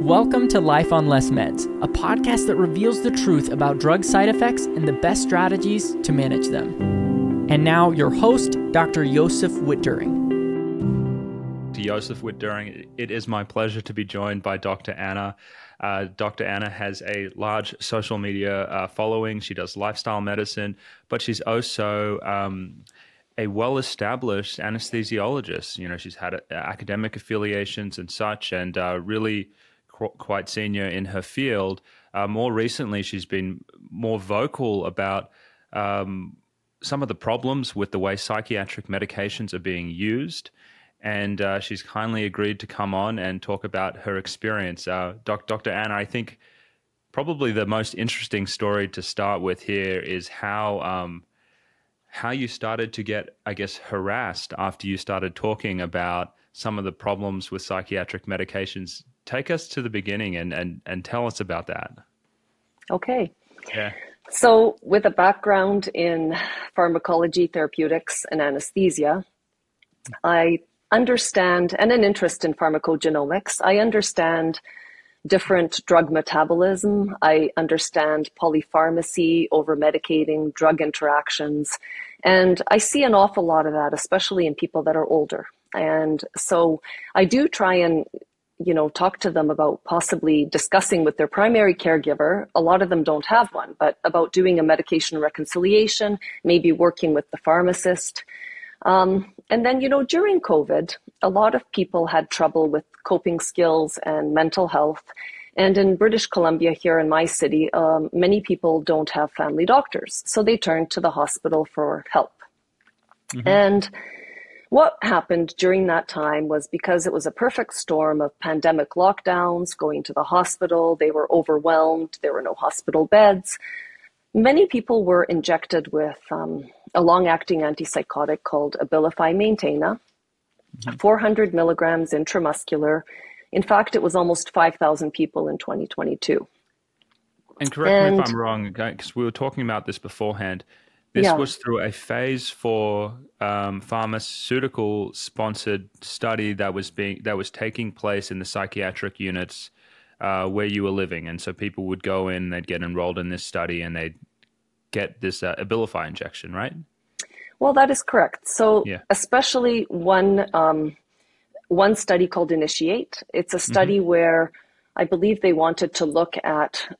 Welcome to Life on Less Meds, a podcast that reveals the truth about drug side effects and the best strategies to manage them. And now, your host, Dr. Josef Witt-Doerring. Josef Witt-Doerring, it is my pleasure to be joined by Dr. Anna. Uh, Dr. Anna has a large social media uh, following. She does lifestyle medicine, but she's also um, a well established anesthesiologist. You know, she's had uh, academic affiliations and such, and uh, really qu- quite senior in her field. Uh, more recently, she's been more vocal about um, some of the problems with the way psychiatric medications are being used and uh, she's kindly agreed to come on and talk about her experience. Uh, doc, Dr. Anna, I think probably the most interesting story to start with here is how um, how you started to get, I guess, harassed after you started talking about some of the problems with psychiatric medications. Take us to the beginning and and and tell us about that. Okay. Yeah. So, with a background in pharmacology, therapeutics, and anesthesia, I understand, and an interest in pharmacogenomics, I understand different drug metabolism. I understand polypharmacy, over medicating, drug interactions. And I see an awful lot of that, especially in people that are older. And so I do try and you know, talk to them about possibly discussing with their primary caregiver. A lot of them don't have one, but about doing a medication reconciliation, maybe working with the pharmacist. Um, and then, you know, during COVID, a lot of people had trouble with coping skills and mental health. And in British Columbia, here in my city, um, many people don't have family doctors. So they turn to the hospital for help. Mm-hmm. And what happened during that time was because it was a perfect storm of pandemic lockdowns, going to the hospital, they were overwhelmed, there were no hospital beds. Many people were injected with um, a long acting antipsychotic called Abilify Maintena, mm-hmm. 400 milligrams intramuscular. In fact, it was almost 5,000 people in 2022. And correct and, me if I'm wrong, because we were talking about this beforehand. This yeah. was through a phase four um, pharmaceutical sponsored study that was being that was taking place in the psychiatric units uh, where you were living, and so people would go in, they'd get enrolled in this study, and they'd get this uh, Abilify injection, right? Well, that is correct. So, yeah. especially one um, one study called Initiate. It's a study mm-hmm. where I believe they wanted to look at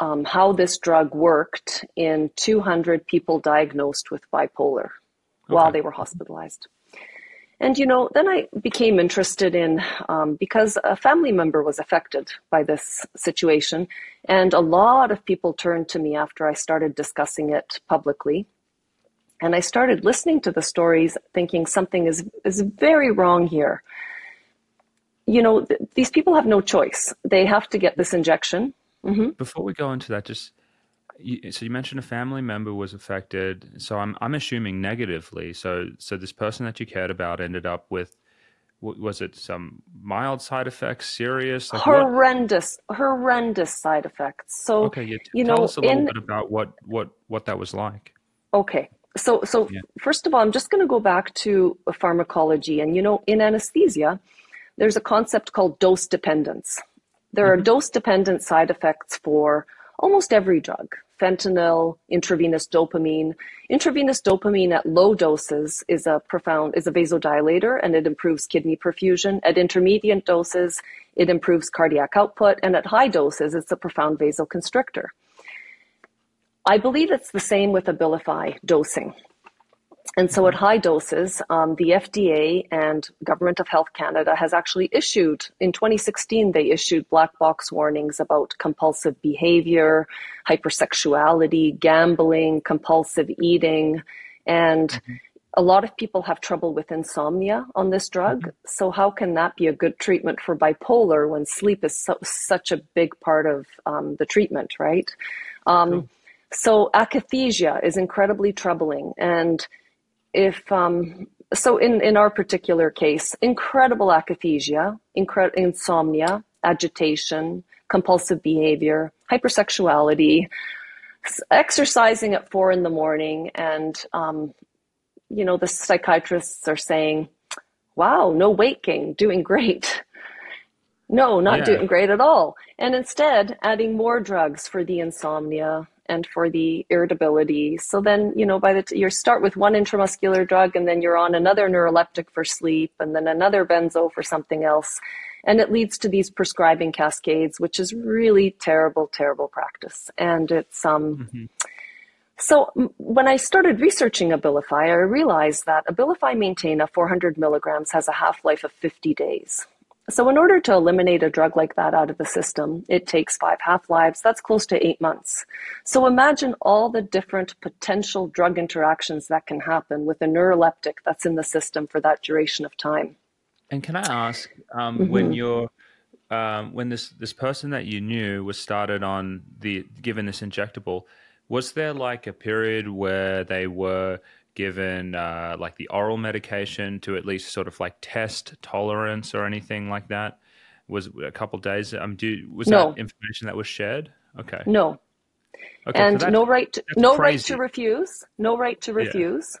um, how this drug worked in 200 people diagnosed with bipolar okay. while they were hospitalized. And you know, then I became interested in um, because a family member was affected by this situation, and a lot of people turned to me after I started discussing it publicly. And I started listening to the stories, thinking something is is very wrong here. You know, th- these people have no choice; they have to get this injection. Mm-hmm. Before we go into that, just you, so you mentioned a family member was affected. So I'm I'm assuming negatively. So so this person that you cared about ended up with was it some mild side effects, serious, like horrendous, what? horrendous side effects. So okay, you, you tell know, us a little in, bit about what what what that was like. Okay, so so yeah. first of all, I'm just going to go back to pharmacology, and you know, in anesthesia, there's a concept called dose dependence. There are dose dependent side effects for almost every drug fentanyl, intravenous dopamine. Intravenous dopamine at low doses is a profound is a vasodilator and it improves kidney perfusion. At intermediate doses, it improves cardiac output, and at high doses, it's a profound vasoconstrictor. I believe it's the same with Abilify dosing. And so at high doses, um, the FDA and Government of Health Canada has actually issued, in 2016, they issued black box warnings about compulsive behavior, hypersexuality, gambling, compulsive eating. And mm-hmm. a lot of people have trouble with insomnia on this drug. Mm-hmm. So how can that be a good treatment for bipolar when sleep is so, such a big part of um, the treatment, right? Um, So akathisia is incredibly troubling. And if um, so in, in our particular case, incredible akathisia, incre- insomnia, agitation, compulsive behavior, hypersexuality, exercising at four in the morning, and um, you know the psychiatrists are saying, "Wow, no weight gain, doing great." No, not yeah. doing great at all. And instead, adding more drugs for the insomnia and for the irritability. So then, you know, by the t- you start with one intramuscular drug, and then you're on another neuroleptic for sleep, and then another benzo for something else, and it leads to these prescribing cascades, which is really terrible, terrible practice. And it's um. Mm-hmm. So when I started researching Abilify, I realized that Abilify Maintena 400 milligrams has a half-life of 50 days. So in order to eliminate a drug like that out of the system, it takes five half-lives. That's close to eight months. So imagine all the different potential drug interactions that can happen with a neuroleptic that's in the system for that duration of time. And can I ask, um, mm-hmm. when you're um, when this this person that you knew was started on the given this injectable, was there like a period where they were given uh, like the oral medication to at least sort of like test tolerance or anything like that? Was a couple days? Um, do was no. that information that was shared? Okay. No. Okay, and so no right, to, no crazy. right to refuse. No right to refuse.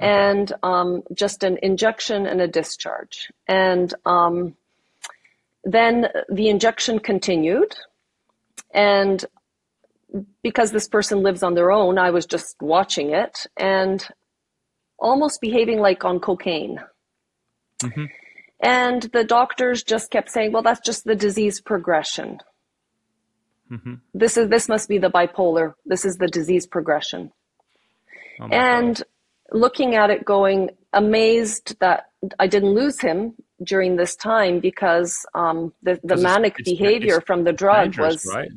Yeah. Okay. And um, just an injection and a discharge. And um, then the injection continued, and because this person lives on their own, I was just watching it and almost behaving like on cocaine. Mm-hmm. And the doctors just kept saying, well, that's just the disease progression. Mm-hmm. This is this must be the bipolar. This is the disease progression. Oh and God. looking at it going amazed that I didn't lose him during this time because um, the, the manic it's, it's, behavior it's from the drug was right?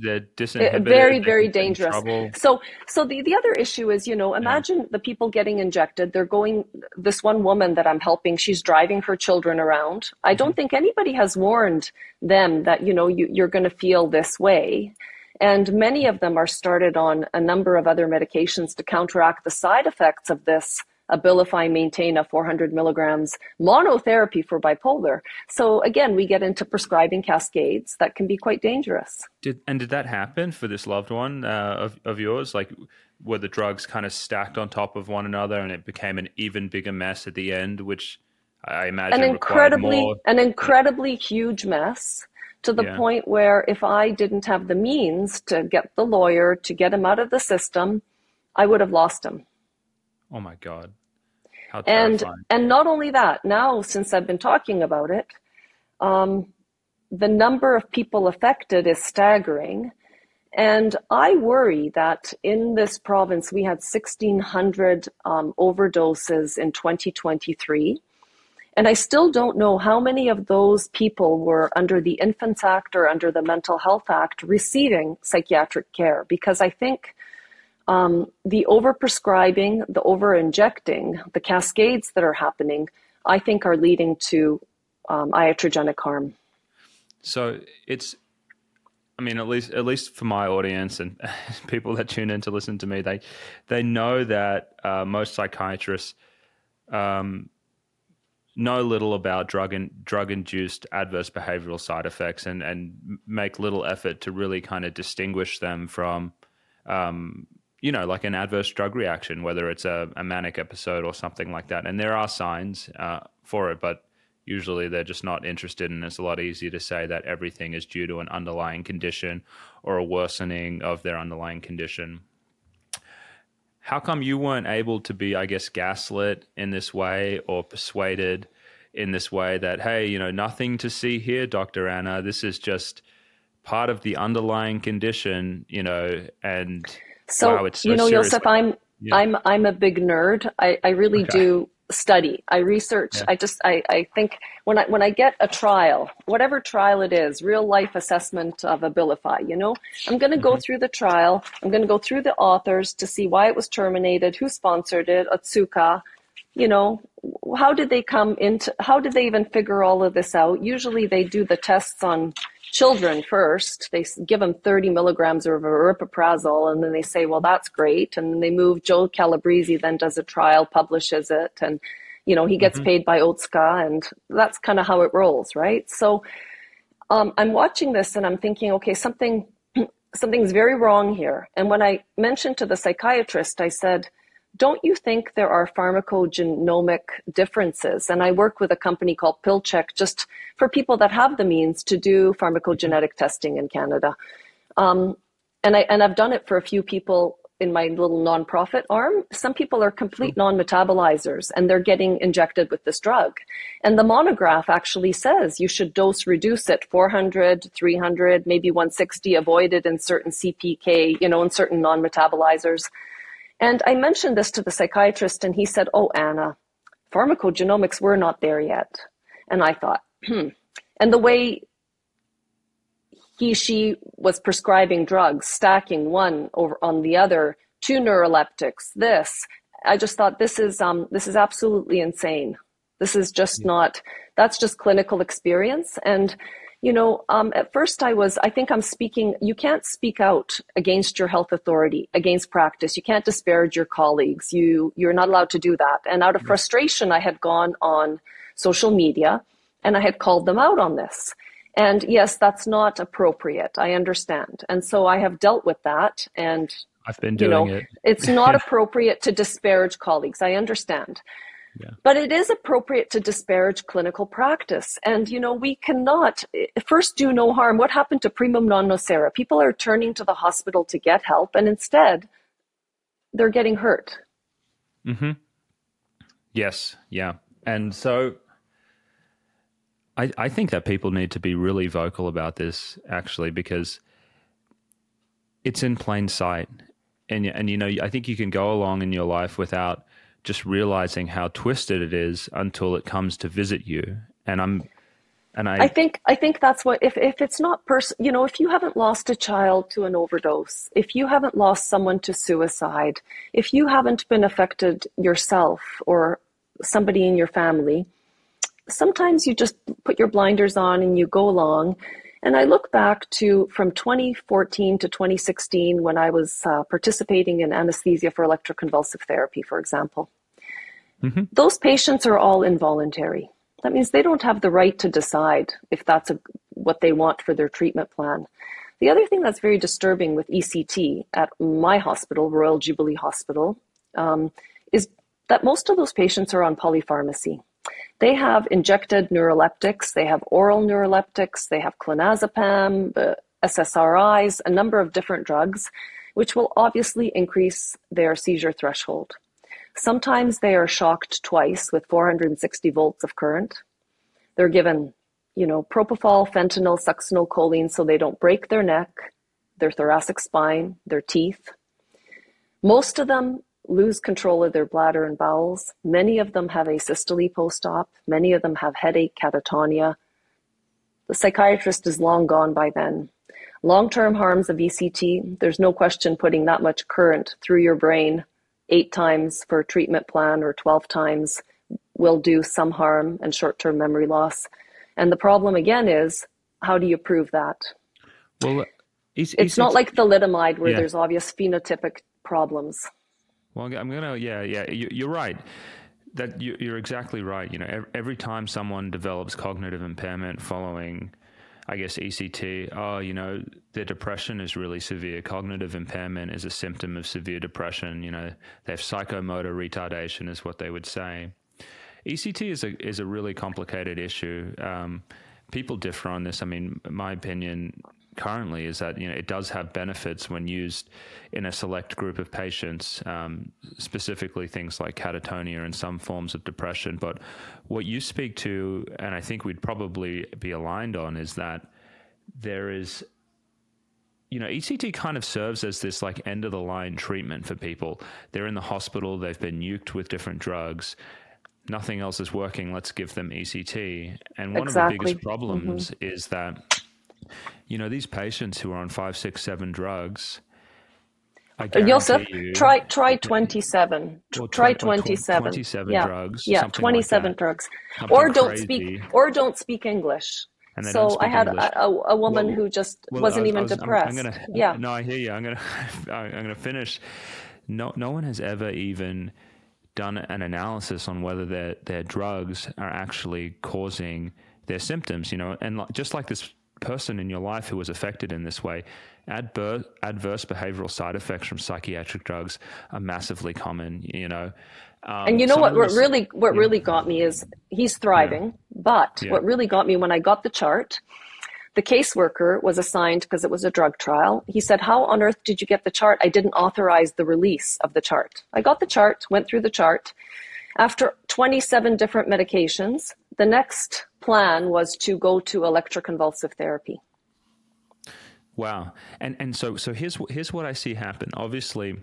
very very dangerous so so the, the other issue is you know imagine yeah. the people getting injected they're going this one woman that i'm helping she's driving her children around i don't mm-hmm. think anybody has warned them that you know you, you're going to feel this way and many of them are started on a number of other medications to counteract the side effects of this Abilify Maintena 400 milligrams monotherapy for bipolar. So again, we get into prescribing cascades that can be quite dangerous. Did and did that happen for this loved one uh, of of yours? Like, were the drugs kind of stacked on top of one another, and it became an even bigger mess at the end, which I imagine an incredibly an incredibly huge mess to the yeah. point where if I didn't have the means to get the lawyer to get him out of the system, I would have lost him. Oh my god and and not only that, now since I've been talking about it, um, the number of people affected is staggering. And I worry that in this province we had 1,600 um, overdoses in 2023. And I still don't know how many of those people were under the Infants Act or under the Mental Health Act receiving psychiatric care because I think um, the overprescribing, the over-injecting, the cascades that are happening, I think are leading to um, iatrogenic harm. So it's, I mean, at least at least for my audience and people that tune in to listen to me, they they know that uh, most psychiatrists um, know little about drug and drug induced adverse behavioral side effects and and make little effort to really kind of distinguish them from um, you know, like an adverse drug reaction, whether it's a, a manic episode or something like that. And there are signs uh, for it, but usually they're just not interested. And it's a lot easier to say that everything is due to an underlying condition or a worsening of their underlying condition. How come you weren't able to be, I guess, gaslit in this way or persuaded in this way that, hey, you know, nothing to see here, Dr. Anna. This is just part of the underlying condition, you know, and so, wow, you know, serious. Josef, I'm yeah. I'm I'm a big nerd. I, I really okay. do study. I research. Yeah. I just I, I think when I when I get a trial, whatever trial it is, real life assessment of Abilify, you know, I'm gonna mm-hmm. go through the trial. I'm gonna go through the authors to see why it was terminated, who sponsored it, Otsuka, you know, how did they come into how did they even figure all of this out? Usually they do the tests on children first. They give them 30 milligrams of aripiprazole and then they say, well, that's great. And then they move, Joe Calabrese then does a trial, publishes it, and, you know, he gets mm-hmm. paid by Otsuka and that's kind of how it rolls, right? So um, I'm watching this and I'm thinking, okay, something, something's very wrong here. And when I mentioned to the psychiatrist, I said, don't you think there are pharmacogenomic differences? And I work with a company called PillCheck just for people that have the means to do pharmacogenetic testing in Canada. Um, and I and I've done it for a few people in my little nonprofit arm. Some people are complete non-metabolizers and they're getting injected with this drug. And the monograph actually says you should dose reduce it 400, 300, maybe 160, avoid it in certain CPK, you know, in certain non-metabolizers. And I mentioned this to the psychiatrist and he said, "Oh, Anna, pharmacogenomics we're not there yet." And I thought, hmm. And the way he, she was prescribing drugs, stacking one over on the other, two neuroleptics, this. I just thought this is um, this is absolutely insane. This is just not. That's just clinical experience. And you know, um, at first I was. I think I'm speaking. You can't speak out against your health authority, against practice. You can't disparage your colleagues. You you're not allowed to do that. And out of frustration, I had gone on social media and I had called them out on this. And yes, that's not appropriate. I understand. And so I have dealt with that. And I've been doing you know, it. it's not appropriate to disparage colleagues. I understand. Yeah. But it is appropriate to disparage clinical practice. And, you know, we cannot first do no harm. What happened to primum non nocere? People are turning to the hospital to get help, and instead, they're getting hurt. Mm-hmm. Yes. Yeah. And so I, I think that people need to be really vocal about this actually because it's in plain sight. And, and you know, I think you can go along in your life without just realizing how twisted it is until it comes to visit you. And I'm, and I, I think, I think that's what, if, if it's not person, you know, if you haven't lost a child to an overdose, if you haven't lost someone to suicide, if you haven't been affected yourself or somebody in your family, sometimes you just put your blinders on and you go along. And I look back to from 2014 to 2016 when I was uh, participating in anesthesia for electroconvulsive therapy, for example. Mm-hmm. Those patients are all involuntary. That means they don't have the right to decide if that's a, what they want for their treatment plan. The other thing that's very disturbing with ECT at my hospital, Royal Jubilee Hospital, um, is that most of those patients are on polypharmacy. They have injected neuroleptics, they have oral neuroleptics, they have clonazepam, SSRIs, a number of different drugs, which will obviously increase their seizure threshold. Sometimes they are shocked twice with 460 volts of current. They're given, you know, propofol, fentanyl, succinylcholine so they don't break their neck, their thoracic spine, their teeth. Most of them lose control of their bladder and bowels. Many of them have asystole post-op. Many of them have headache, catatonia. The psychiatrist is long gone by then. Long-term harms of ECT, there's no question putting that much current through your brain eight times for a treatment plan or 12 times will do some harm and short-term memory loss. And the problem again is, how do you prove that? Well, it's, it's, not like thalidomide where yeah. there's obvious phenotypic problems. Well, I'm gonna, yeah, yeah, you're right. That you're exactly right. You know, every time someone develops cognitive impairment following, I guess ECT, oh, you know, their depression is really severe. Cognitive impairment is a symptom of severe depression. You know, they have psychomotor retardation, is what they would say. ECT is a is a really complicated issue. Um, people differ on this. I mean, my opinion currently is that you know it does have benefits when used in a select group of patients, um, specifically things like catatonia and some forms of depression. But what you speak to, and I think we'd probably be aligned on, is that there is you know, ECT kind of serves as this like end of the line treatment for people. They're in the hospital, they've been nuked with different drugs. Nothing else is working. Let's give them ECT. And one exactly. of the biggest problems mm-hmm. is that you know, these patients who are on five, six, seven drugs. Josef, uh, you, try try twenty seven. Well, try twenty seven. Twenty seven yeah. drugs. Yeah, twenty seven like drugs. Something or don't crazy. speak or don't speak English. So I had a, a, woman well, who just well, wasn't was, even was, depressed. I'm, I'm gonna, yeah. No, I hear you. I'm gonna I'm gonna finish. No, no one has ever even done an analysis on whether their their drugs are actually causing their symptoms. You know, and just like this person in your life who was affected in this way, adverse, adverse behavioral side effects from psychiatric drugs are massively common. You know, um, and you know what? What really, what yeah. really got me is he's thriving. Yeah. But yeah. what really got me when I got the chart, the caseworker was assigned because it was a drug trial. He said, "How on earth did you get the chart? I didn't authorize the release of the chart. I got the chart, went through the chart." After 27 different medications, the next plan was to go to electroconvulsive therapy. Wow. And and so so here's here's what I see happen. Obviously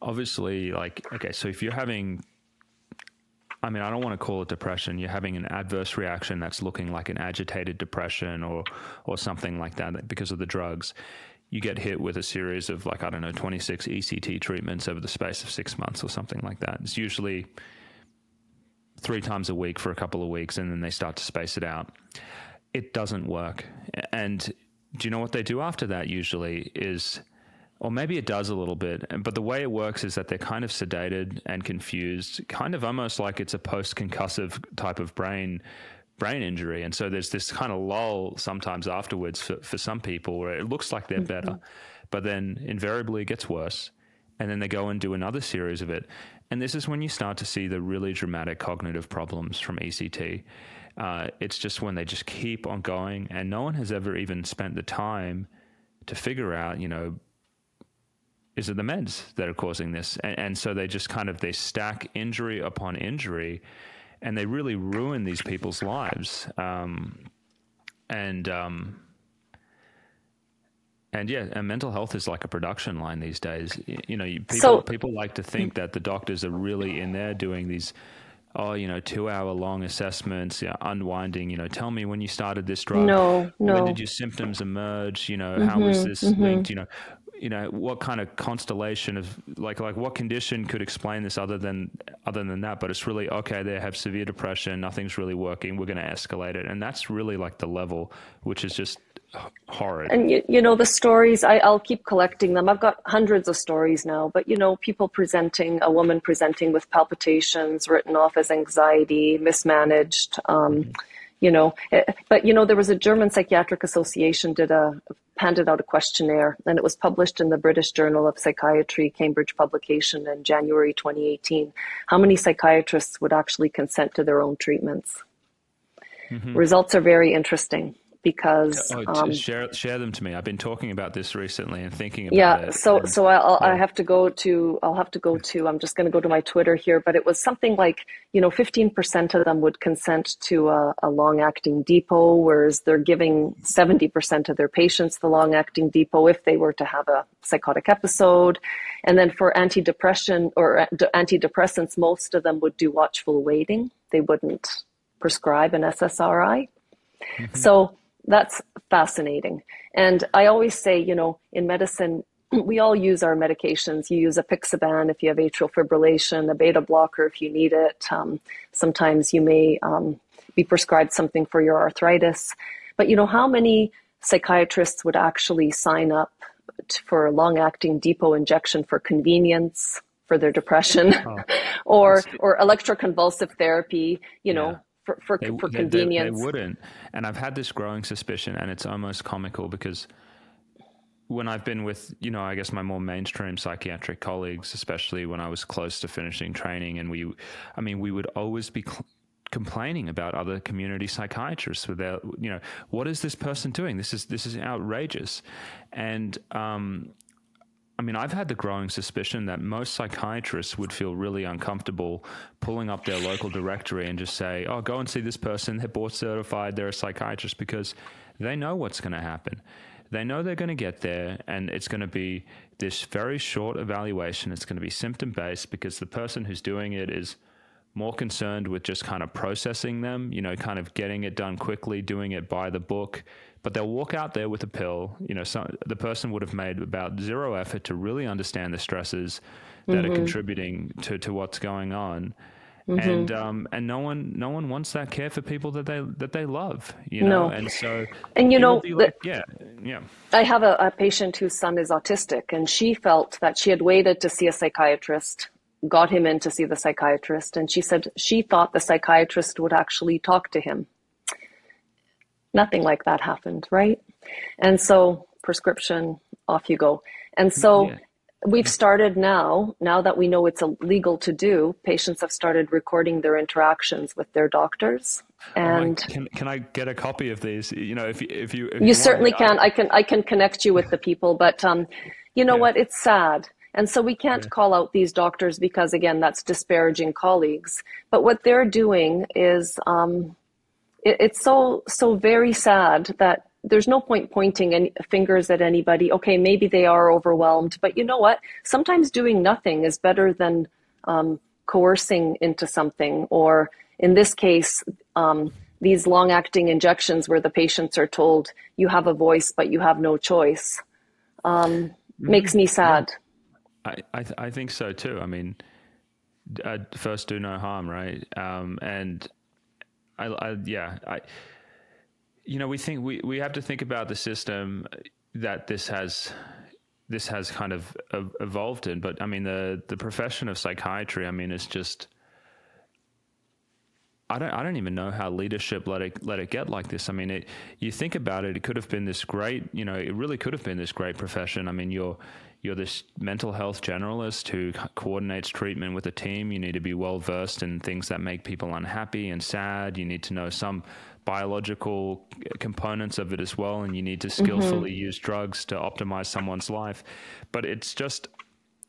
obviously like okay, so if you're having I mean, I don't want to call it depression. You're having an adverse reaction that's looking like an agitated depression or or something like that because of the drugs you get hit with a series of like I don't know 26 ECT treatments over the space of 6 months or something like that. It's usually 3 times a week for a couple of weeks and then they start to space it out. It doesn't work. And do you know what they do after that usually is or maybe it does a little bit, but the way it works is that they're kind of sedated and confused, kind of almost like it's a post concussive type of brain brain injury. And so there's this kind of lull sometimes afterwards for, for some people where it looks like they're mm-hmm. better, but then invariably it gets worse. And then they go and do another series of it. And this is when you start to see the really dramatic cognitive problems from ECT. Uh, it's just when they just keep on going, and no one has ever even spent the time to figure out, you know, is it the meds that are causing this? And, and so they just kind of they stack injury upon injury and they really ruin these people's lives. Um, and um, and yeah, and mental health is like a production line these days. You know, people so, people like to think that the doctors are really in there doing these oh, you know, two hour long assessments, you know, unwinding, you know, tell me when you started this drug. No, no. When did your symptoms emerge? You know, mm-hmm, how was this mm-hmm. linked? You know, you know what kind of constellation of like like what condition could explain this other than other than that but it's really okay they have severe depression nothing's really working we're going to escalate it and that's really like the level which is just horrid. And you, you know the stories I, i'll keep collecting them. I've got hundreds of stories now but you know people presenting a woman presenting with palpitations written off as anxiety mismanaged um, mm-hmm. you know eh, but you know there was a german psychiatric association did a handed out a questionnaire and it was published in the british journal of psychiatry cambridge publication in january 2018 how many psychiatrists would actually consent to their own treatments? Mm-hmm. results are very interesting because oh, um, share share them to me. I've been talking about this recently and thinking about yeah, it. So and, so I'll, yeah. I have to go to I'll have to go to I'm just going to go to my Twitter here, but it was something like you know 15% of them would consent to a, a long acting depot, whereas they're giving 70% of their patients the long acting depot if they were to have a psychotic episode, and then for antidepressant or antidepressants, most of them would do watchful waiting. They wouldn't prescribe an SSRI. Mm-hmm. So that's fascinating. And I always say, you know, in medicine, we all use our medications. You use apixaban if you have atrial fibrillation, a beta blocker if you need it. Um, sometimes you may um, be prescribed something for your arthritis. But you know, how many psychiatrists would actually sign up for a long-acting depot injection for convenience for their depression, oh, or or electroconvulsive therapy? You know, for for, they, for convenience. They, they wouldn't, and I've had this growing suspicion, and it's almost comical because when I've been with, you know, I guess my more mainstream psychiatric colleagues, especially when I was close to finishing training, and we, I mean, we would always be. Cl- complaining about other community psychiatrists with their you know what is this person doing this is this is outrageous and um, I mean, I've had the growing suspicion that most psychiatrists would feel really uncomfortable pulling up their local directory and just say, oh, go and see this person. They're board certified. They're a psychiatrist because they know what's going to happen. They know they're going to get there and it's going to be this very short evaluation. It's going to be symptom based because the person who's doing it is more concerned with just kind of processing them, you know, kind of getting it done quickly, doing it by the book, but they'll walk out there with a pill. You know, some, the person would have made about zero effort to really understand the stresses that mm-hmm. are contributing to, to what's going on. Mm-hmm. And um, and no one no one wants that care for people that they that they love, you know. No. And so and you know, like, yeah, yeah. I have a, a patient whose son is autistic, and she felt that she had waited to see a psychiatrist got him in to see the psychiatrist and she said she thought the psychiatrist would actually talk to him Nothing like that happened, right? And so prescription, off you go. And so yeah. we've started now, now that we know it's illegal to do, patients have started recording their interactions with their doctors. Oh and oh can, can I get a copy of these? You know, if, if you, if you, you certainly can, I can, I can connect you with the people, but, um, you know yeah. what? It's sad. And so we can't yeah. call out these doctors because, again, that's disparaging colleagues. But what they're doing is, um, it, it's so so very sad that there's no point pointing any fingers at anybody. Okay, maybe they are overwhelmed, but you know what? Sometimes doing nothing is better than um, coercing into something, or in this case, um, these long acting injections where the patients are told you have a voice but you have no choice um, mm-hmm. makes me sad. I, I, th- I, think so too. I mean, uh, first do no harm, right? Um, and I, I, yeah, I, you know, we think we, we have to think about the system that this has this has kind of evolved in. But I mean, the the profession of psychiatry, I mean, it's just I don't I don't even know how leadership let it let it get like this. I mean, it, you think about it, it could have been this great, you know, it really could have been this great profession. I mean, you're you're this mental health generalist who coordinates treatment with a team. You need to be well versed in things that make people unhappy and sad. You need to know some biological components of it as well, and you need to mm-hmm. skillfully mm-hmm. use drugs to optimize someone's life. But it's just,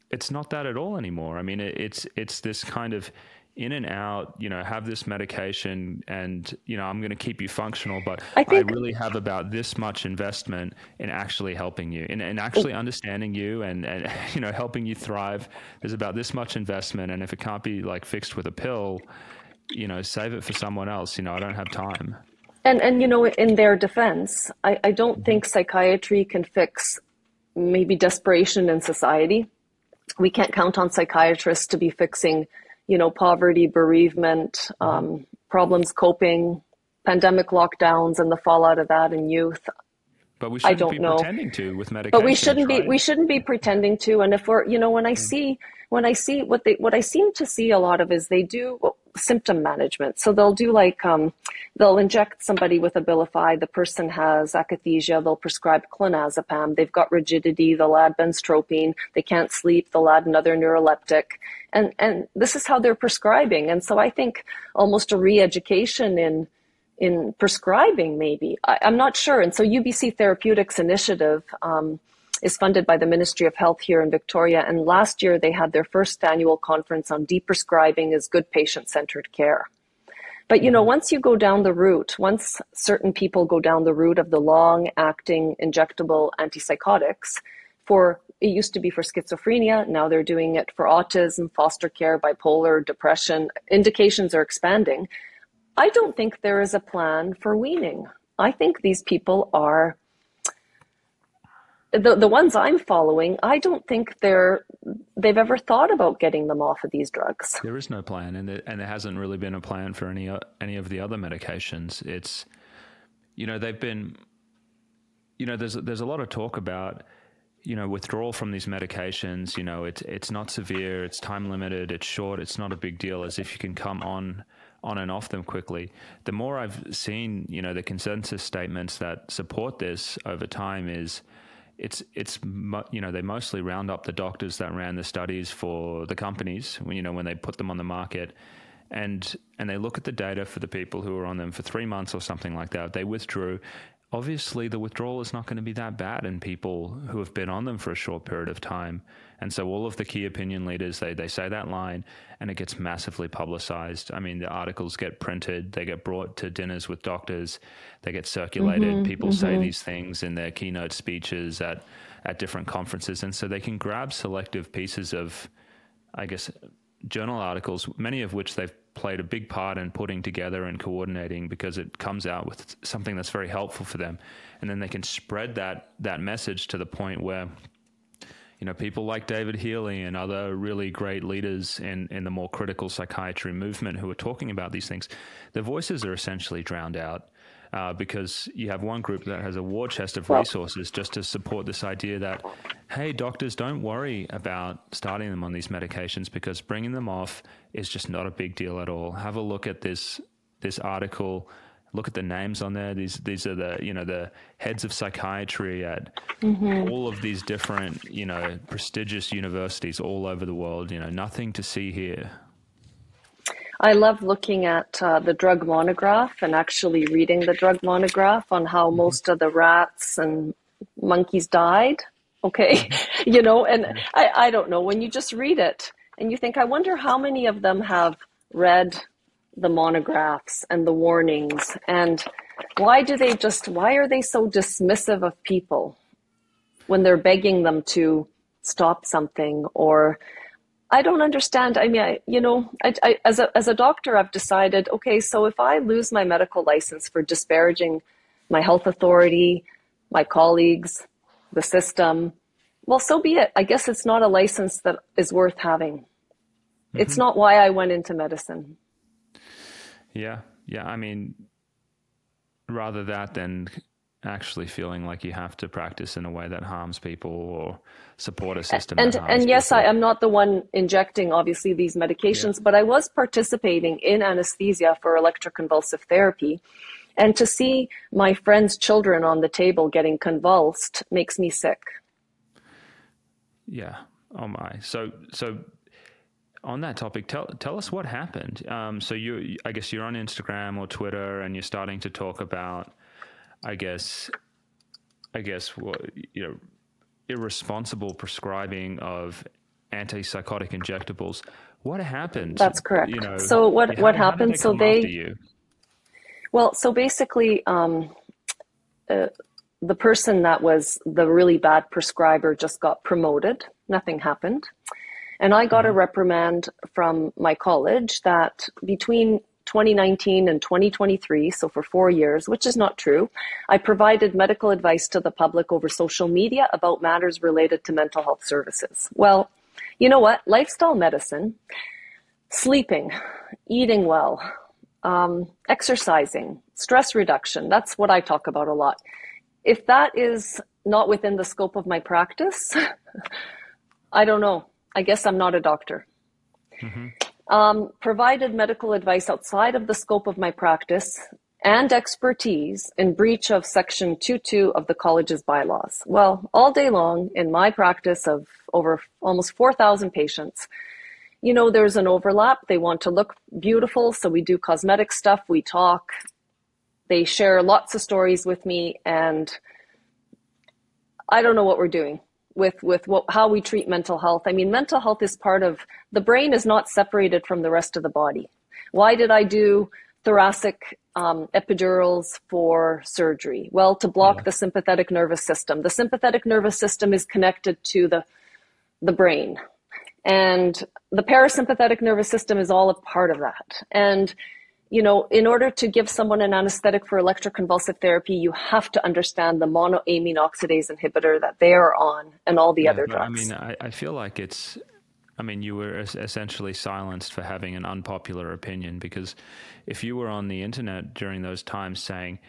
it's not that at all anymore. I mean, it, it's it's this kind of in and out, you know, have this medication and, you know, I'm going to keep you functional, but I, think, I really have about this much investment in actually helping you and, and actually understanding you and, and, you know, helping you thrive. There's about this much investment. And if it can't be like fixed with a pill, you know, save it for someone else. You know, I don't have time. And, and you know, in their defense, I, I don't mm-hmm. think psychiatry can fix maybe desperation in society. We can't count on psychiatrists to be fixing you know, poverty, bereavement, um, problems coping, pandemic lockdowns, and the fallout of that in youth. But we shouldn't I don't be know. pretending to with medication. But we shouldn't right? be. We shouldn't be pretending to. And if we're, you know, when I mm. see, when I see what they, what I seem to see a lot of is they do symptom management. So they'll do like, um, they'll inject somebody with Abilify. The person has akathisia. They'll prescribe clonazepam. They've got rigidity. They'll add benztropine. They can't sleep. They'll add another neuroleptic. And, and this is how they're prescribing. And so I think almost a re-education in, in prescribing maybe. I, am not sure. And so UBC Therapeutics Initiative, um, is funded by the Ministry of Health here in Victoria. And last year they had their first annual conference on deprescribing as good patient centered care. But you know, mm-hmm. once you go down the route, once certain people go down the route of the long acting injectable antipsychotics for it used to be for schizophrenia, now they're doing it for autism, foster care, bipolar, depression. Indications are expanding. I don't think there is a plan for weaning. I think these people are the the ones I'm following, I don't think they're they've ever thought about getting them off of these drugs. There is no plan, and there, and there hasn't really been a plan for any any of the other medications. It's you know they've been you know there's there's a lot of talk about you know withdrawal from these medications. You know it's it's not severe, it's time limited, it's short, it's not a big deal. As if you can come on on and off them quickly. The more I've seen, you know, the consensus statements that support this over time is it's it's you know they mostly round up the doctors that ran the studies for the companies when you know when they put them on the market and and they look at the data for the people who were on them for 3 months or something like that they withdrew obviously the withdrawal is not going to be that bad in people who have been on them for a short period of time and so all of the key opinion leaders, they, they say that line and it gets massively publicized. I mean, the articles get printed, they get brought to dinners with doctors, they get circulated. Mm-hmm, People mm-hmm. say these things in their keynote speeches at, at different conferences. And so they can grab selective pieces of, I guess, journal articles, many of which they've played a big part in putting together and coordinating because it comes out with something that's very helpful for them. And then they can spread that, that message to the point where you know, people like David Healy and other really great leaders in, in the more critical psychiatry movement who are talking about these things, their voices are essentially drowned out. Uh, because you have one group that has a war chest of resources just to support this idea that, hey, doctors, don't worry about starting them on these medications because bringing them off is just not a big deal at all. Have a look at this this article look at the names on there. These these are the you know the heads of psychiatry at mm-hmm. all of these different you know prestigious universities all over the world. You know, nothing to see here. I love looking at uh, the drug monograph and actually reading the drug monograph on how mm-hmm. most of the rats and monkeys died. Okay, mm-hmm. you know, and mm-hmm. I, I don't know when you just read it and you think, I wonder how many of them have read the monographs and the warnings and why do they just why are they so dismissive of people when they're begging them to stop something or I don't understand. I mean, I, you know, I, I, as a as a doctor, I've decided. Okay, so if I lose my medical license for disparaging my health authority, my colleagues, the system, well, so be it. I guess it's not a license that is worth having. Mm-hmm. It's not why I went into medicine. Yeah. Yeah. I mean, rather that than actually feeling like you have to practice in a way that harms people or support a system. And and yes, people. I am not the one injecting obviously these medications, yeah. but I was participating in anesthesia for electroconvulsive therapy. And to see my friends' children on the table getting convulsed makes me sick. Yeah. Oh my. So so on that topic, tell tell us what happened. Um, so you, I guess you're on Instagram or Twitter, and you're starting to talk about, I guess, I guess what you know, irresponsible prescribing of antipsychotic injectables. What happened? That's correct. You know, so what how, what happened? so they, well, so basically, um, uh, the person that was the really bad prescriber just got promoted. Nothing happened. And I got a mm-hmm. reprimand from my college that between 2019 and 2023, so for four years, which is not true, I provided medical advice to the public over social media about matters related to mental health services. Well, you know what? Lifestyle medicine, sleeping, eating well, um, exercising, stress reduction, that's what I talk about a lot. If that is not within the scope of my practice, I don't know. I guess I'm not a doctor. Mm-hmm. Um, provided medical advice outside of the scope of my practice and expertise in breach of Section 22 of the college's bylaws. Well, all day long in my practice of over almost 4,000 patients, you know, there's an overlap. They want to look beautiful, so we do cosmetic stuff, we talk. They share lots of stories with me, and I don't know what we're doing with with what, how we treat mental health. I mean, mental health is part of the brain is not separated from the rest of the body. Why did I do thoracic um, epidurals for surgery? Well, to block yeah. the sympathetic nervous system. The sympathetic nervous system is connected to the the brain, and the parasympathetic nervous system is all a part of that. And you know, in order to give someone an anesthetic for electroconvulsive therapy, you have to understand the monoamine oxidase inhibitor that they are on and all the yeah, other drugs. I mean, I, I feel like it's, I mean, you were essentially silenced for having an unpopular opinion because if you were on the internet during those times saying,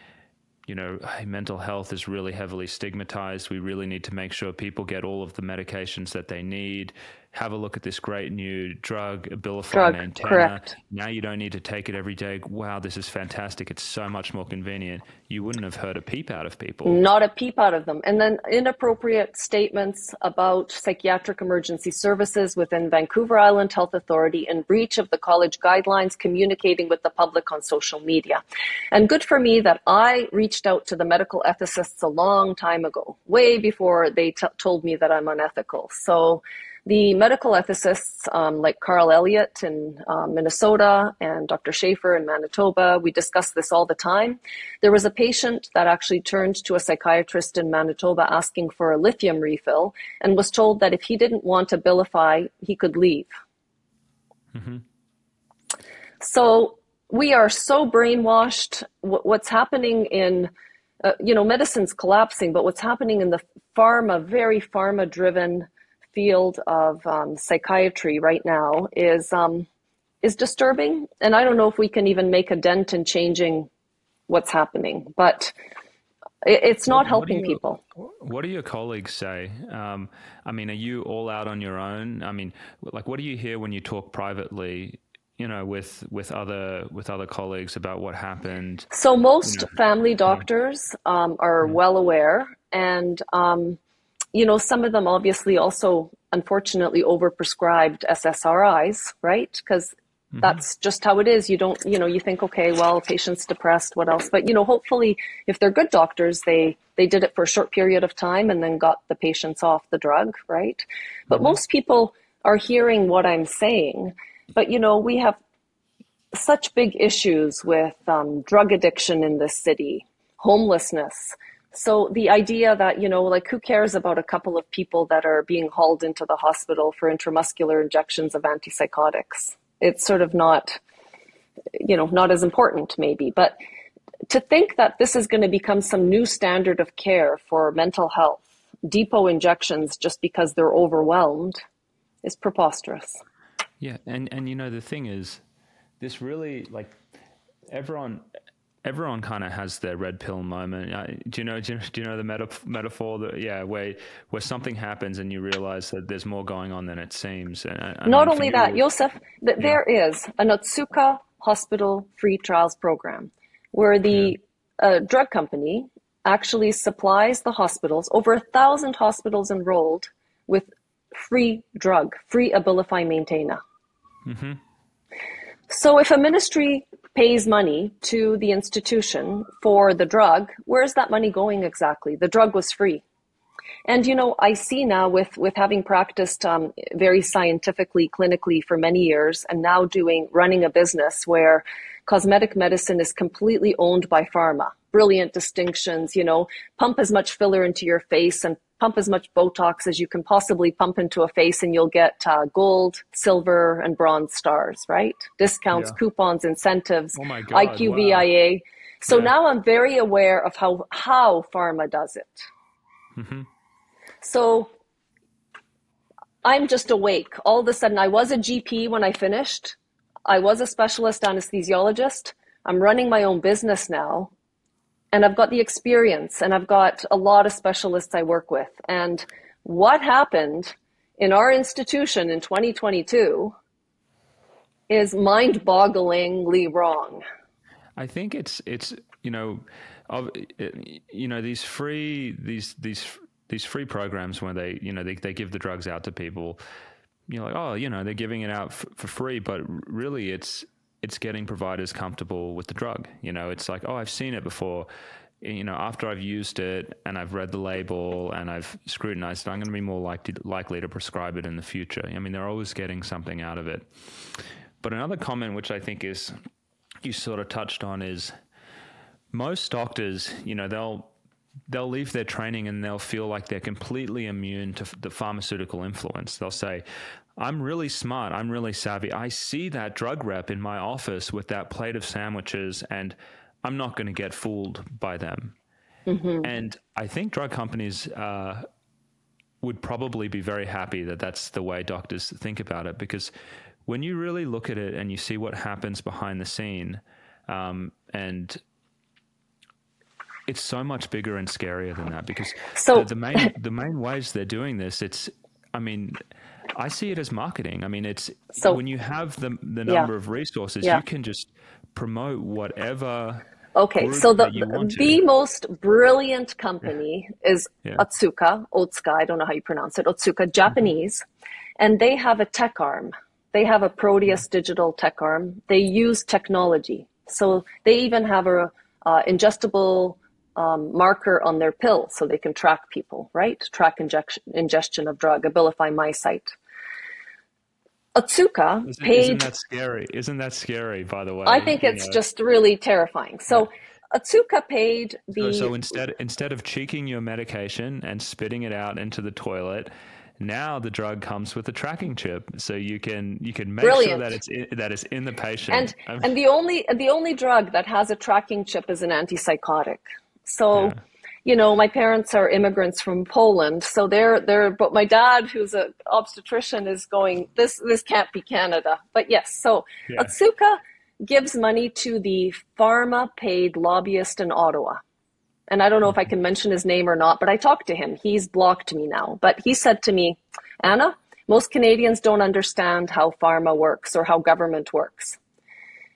you know, hey, mental health is really heavily stigmatized. We really need to make sure people get all of the medications that they need have a look at this great new drug, Abilify drug, Maintena. Correct. Now you don't need to take it every day. Wow, this is fantastic. It's so much more convenient. You wouldn't have heard a peep out of people. Not a peep out of them. And then inappropriate statements about psychiatric emergency services within Vancouver Island Health Authority in breach of the college guidelines communicating with the public on social media. And good for me that I reached out to the medical ethicists a long time ago, way before they t- told me that I'm unethical. So the medical ethicists um, like Carl Elliott in um, Minnesota and Dr. Schafer in Manitoba, we discuss this all the time. There was a patient that actually turned to a psychiatrist in Manitoba asking for a lithium refill and was told that if he didn't want to Abilify, he could leave. Mm-hmm. So we are so brainwashed. What's happening in uh, you know, medicine's collapsing, but what's happening in the pharma, very pharma driven field of um, psychiatry right now is um, is disturbing, and I don't know if we can even make a dent in changing what's happening. But it's not what, helping people. What do your colleagues say? Um, I mean, are you all out on your own? I mean, like, what do you hear when you talk privately? you know, with with other with other colleagues about what happened? So most you know, family doctors um, are yeah. well aware, and um, you know, some of them obviously also unfortunately overprescribed SSRIs, right? Because mm-hmm. that's just how it is. You don't, you know, you think, okay, well, patient's depressed, what else? But you know, hopefully, if they're good doctors, they they did it for a short period of time and then got the patients off the drug, right? But mm-hmm. most people are hearing what I'm saying. But you know, we have such big issues with um, drug addiction in this city, homelessness. So the idea that, you know, like who cares about a couple of people that are being hauled into the hospital for intramuscular injections of antipsychotics? It's sort of not, you know, not as important maybe. But to think that this is going to become some new standard of care for mental health, depot injections just because they're overwhelmed, is preposterous. Yeah, and and you know the thing is, this really like everyone everyone kind of has their red pill moment. Uh, do you know? Do you, do you know the meta- metaphor that yeah, where where something happens and you realize that there's more going on than it seems. And, and Not only that, Josef, that yeah. there is a Otsuka hospital free trials program where the yeah. uh, drug company actually supplies the hospitals over a thousand hospitals enrolled with free drug, free Abilify Maintena. Mm-hmm. So if a ministry pays money to the institution for the drug, where's that money going exactly? The drug was free. And you know, I see now with with having practiced um, very scientifically, clinically for many years, and now doing running a business where cosmetic medicine is completely owned by pharma. Brilliant distinctions, you know, pump as much filler into your face and pump as much Botox as you can possibly pump into a face, and you'll get uh, gold, silver, and bronze stars, right? Discounts, yeah. coupons, incentives, oh IQVIA. Wow. So yeah. now I'm very aware of how how pharma does it. Mm-hmm. So I'm just awake. All of a sudden, I was a GP when I finished. I was a specialist anesthesiologist. I'm running my own business now and I've got the experience and I've got a lot of specialists I work with. And what happened in our institution in 2022 is mind bogglingly wrong. I think it's, it's, you know, of, you know, these free, these, these, these free programs where they, you know, they, they give the drugs out to people, you're like, oh, you know, they're giving it out f- for free, but really it's, it's getting providers comfortable with the drug. You know, it's like, oh, I've seen it before. You know, after I've used it and I've read the label and I've scrutinized it, I'm going to be more likely likely to prescribe it in the future. I mean, they're always getting something out of it. But another comment, which I think is you sort of touched on, is most doctors, you know, they'll they'll leave their training and they'll feel like they're completely immune to the pharmaceutical influence. They'll say, I'm really smart. I'm really savvy. I see that drug rep in my office with that plate of sandwiches, and I'm not going to get fooled by them. Mm-hmm. And I think drug companies uh, would probably be very happy that that's the way doctors think about it because when you really look at it and you see what happens behind the scene, um, and it's so much bigger and scarier than that because so, the, the main the main ways they're doing this, it's I mean I see it as marketing. I mean, it's so, when you have the the number yeah. of resources, yeah. you can just promote whatever. Okay, so the the most brilliant company yeah. is Otsuka, Otsuka. I don't know how you pronounce it. Otsuka, Japanese, mm-hmm. and they have a tech arm. They have a Proteus digital tech arm. They use technology, so they even have a uh, ingestible um, marker on their pill so they can track people, right? Track injection, ingestion of drug, Abilify MyCite. Otsuka isn't, paid. Isn't that scary? Isn't that scary? By the way, I think it's know? just really terrifying. So, yeah. Otsuka paid the. So, so, instead, instead of cheeking your medication and spitting it out into the toilet, now the drug comes with a tracking chip, so you can you can make Brilliant. sure that it's in, that it's in the patient. And I mean, and the only the only drug that has a tracking chip is an antipsychotic. So, yeah. you know, my parents are immigrants from Poland, so they're they're. But my dad, who's an obstetrician, is going. This this can't be Canada. But yes, so yeah. Otsuka gives money to the pharma paid lobbyist in Ottawa. And I don't know if I mm-hmm. can mention his name or not, but I talked to him. He's blocked me now. But he said to me, Anna, Most Canadians don't understand how pharma works or how government works.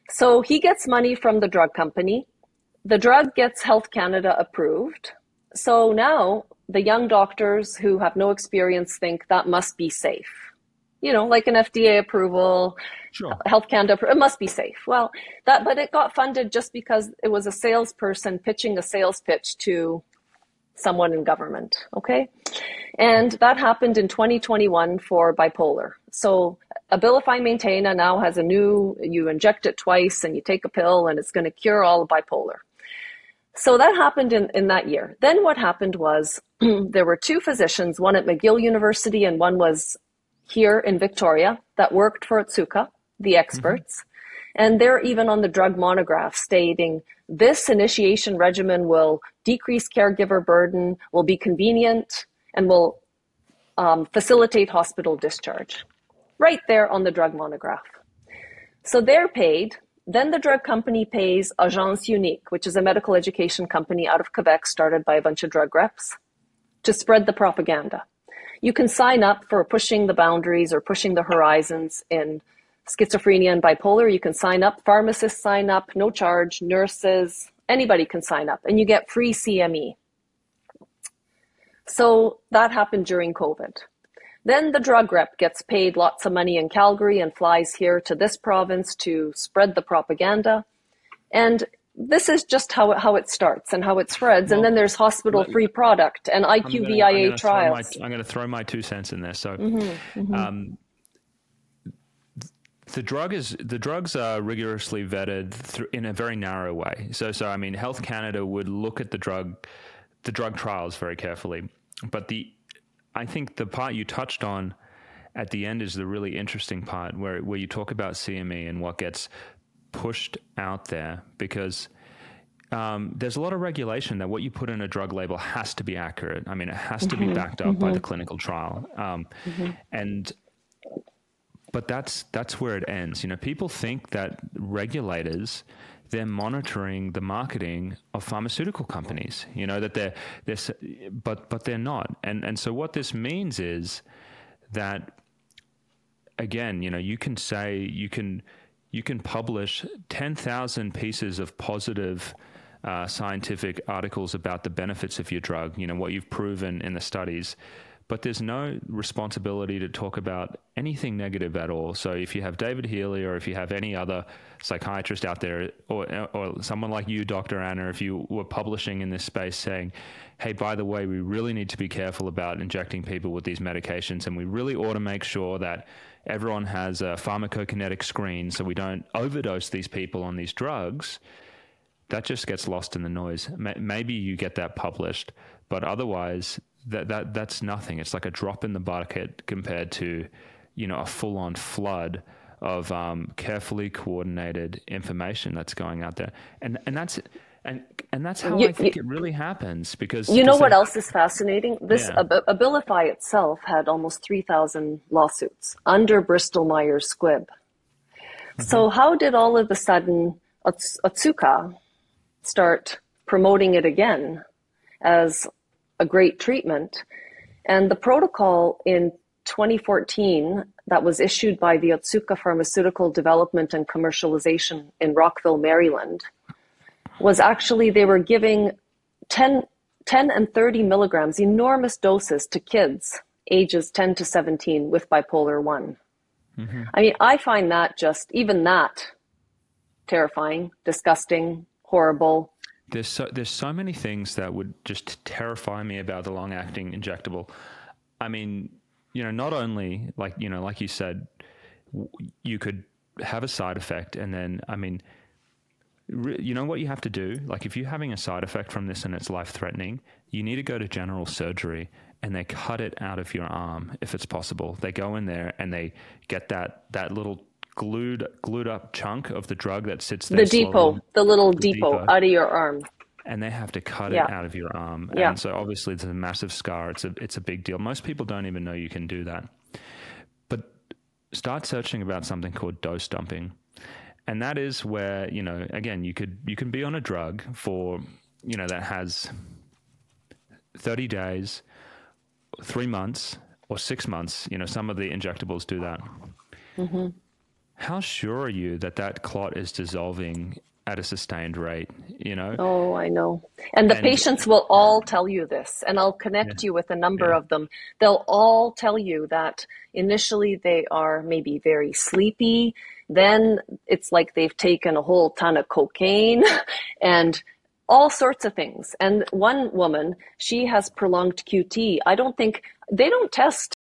So he gets money from the drug company. The drug gets Health Canada approved. So now the young doctors who have no experience think that must be safe you know, like an FDA approval, sure. Health Canada, it must be safe. Well, that, but it got funded just because it was a salesperson pitching a sales pitch to someone in government. Okay. And that happened in 2021 for bipolar. So Abilify Maintena now has a new, you inject it twice and you take a pill and it's going to cure all bipolar. So that happened in, in that year. Then what happened was there were two physicians, one at McGill University and one was here in Victoria that worked for Otsuka, the experts. Mm-hmm. And they're even on the drug monograph stating this initiation regimen will decrease caregiver burden, will be convenient, and will um, facilitate hospital discharge. Right there on the drug monograph. So they're paid. Then the drug company pays Agence Unique, which is a medical education company out of Quebec started by a bunch of drug reps, to spread the propaganda. You can sign up for pushing the boundaries or pushing the horizons in schizophrenia and bipolar. You can sign up, pharmacists sign up, no charge, nurses, anybody can sign up, and you get free CME. So that happened during COVID. Then the drug rep gets paid lots of money in Calgary and flies here to this province to spread the propaganda. And this is just how it, how it starts and how it spreads. Well, and then there's hospital free product and IQVIA gonna, trials. My, I'm going to throw my two cents in there. So, mm-hmm, mm-hmm. Um, the drug is the drugs are rigorously vetted through, in a very narrow way. So, so I mean, Health Canada would look at the drug, the drug trials very carefully. But the, I think the part you touched on at the end is the really interesting part where where you talk about CME and what gets pushed out there because um, there's a lot of regulation that what you put in a drug label has to be accurate. I mean, it has to mm-hmm, be backed up mm-hmm. by the clinical trial, um, mm-hmm. and but that's that's where it ends. You know, people think that regulators they're monitoring the marketing of pharmaceutical companies. You know that they're they're but but they're not. And and so what this means is that again, you know, you can say you can you can publish 10,000 pieces of positive uh, scientific articles about the benefits of your drug, you know, what you've proven in the studies. But there's no responsibility to talk about anything negative at all. So if you have David Healy or if you have any other psychiatrist out there or, or someone like you, Dr. Anna, if you were publishing in this space saying, hey, by the way, we really need to be careful about injecting people with these medications and we really ought to make sure that everyone has a pharmacokinetic screen so we don't overdose these people on these drugs, that just gets lost in the noise. Maybe you get that published, but otherwise, that, that that's nothing. It's like a drop in the bucket compared to, you know, a full on flood of um, carefully coordinated information that's going out there, and and that's and and that's how you, I think you, it really happens because you know what else is fascinating? This yeah. Abilify itself had almost three thousand lawsuits under Bristol Myers Squibb. Mm-hmm. So how did all of a sudden Otsuka start promoting it again as a great treatment? And the protocol in 2014 that was issued by the Otsuka Pharmaceutical Development and Commercialization in Rockville, Maryland was actually they were giving 10, 10 and 30 milligrams, enormous doses to kids ages 10 to 17 with bipolar one. Mm-hmm. I mean, I find that just, even that, terrifying, disgusting, horrible. There's so, there's so many things that would just terrify me about the long acting injectable. I mean, you know, not only like, you know, like you said, you could have a side effect and then, I mean, you know what you have to do? Like, if you're having a side effect from this and it's life threatening, you need to go to general surgery and they cut it out of your arm if it's possible. They go in there and they get that, that little glued glued up chunk of the drug that sits there. The depot, the little the depot, depot, out of your arm. And they have to cut yeah. it out of your arm. Yeah. And so obviously it's a massive scar. It's a it's a big deal. Most people don't even know you can do that. But start searching about something called dose dumping and that is where you know again you could you can be on a drug for you know that has 30 days 3 months or six months. You know, some of the injectables do that. Mm-hmm. How sure are you that that clot is dissolving at a sustained rate, you know? Oh, I know. And the and, patients will all tell you this, and I'll connect yeah, you with a number yeah. of them. They'll all tell you that initially they are maybe very sleepy. Then it's like they've taken a whole ton of cocaine and all sorts of things. And one woman, she has prolonged QT. I don't think they don't test